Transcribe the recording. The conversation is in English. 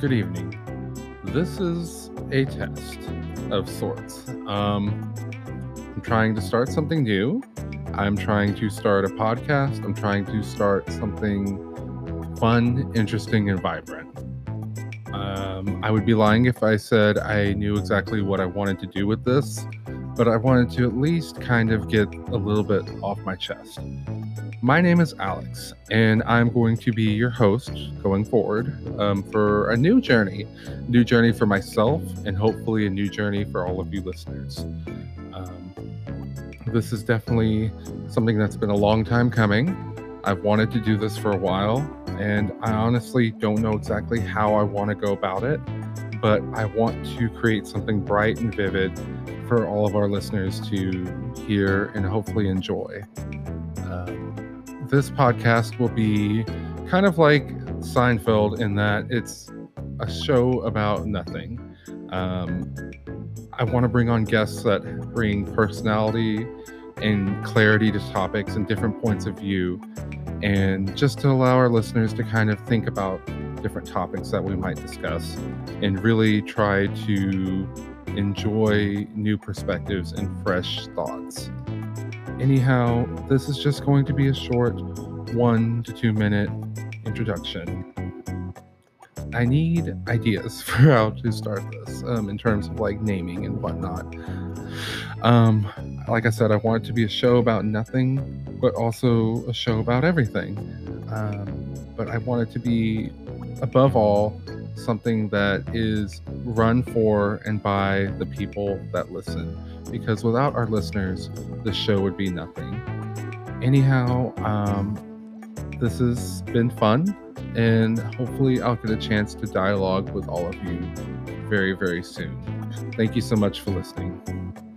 Good evening. This is a test of sorts. Um, I'm trying to start something new. I'm trying to start a podcast. I'm trying to start something fun, interesting, and vibrant. Um, I would be lying if I said I knew exactly what I wanted to do with this, but I wanted to at least kind of get a little bit off my chest. My name is Alex, and I'm going to be your host going forward um, for a new journey, new journey for myself, and hopefully a new journey for all of you listeners. Um, this is definitely something that's been a long time coming. I've wanted to do this for a while, and I honestly don't know exactly how I want to go about it, but I want to create something bright and vivid for all of our listeners to hear and hopefully enjoy. Um, this podcast will be kind of like Seinfeld in that it's a show about nothing. Um, I want to bring on guests that bring personality and clarity to topics and different points of view, and just to allow our listeners to kind of think about different topics that we might discuss and really try to enjoy new perspectives and fresh thoughts. Anyhow, this is just going to be a short one to two minute introduction. I need ideas for how to start this um, in terms of like naming and whatnot. Um, like I said, I want it to be a show about nothing, but also a show about everything. Um, but I want it to be, above all, something that is run for and by the people that listen because without our listeners, the show would be nothing. Anyhow, um, this has been fun, and hopefully, I'll get a chance to dialogue with all of you very, very soon. Thank you so much for listening.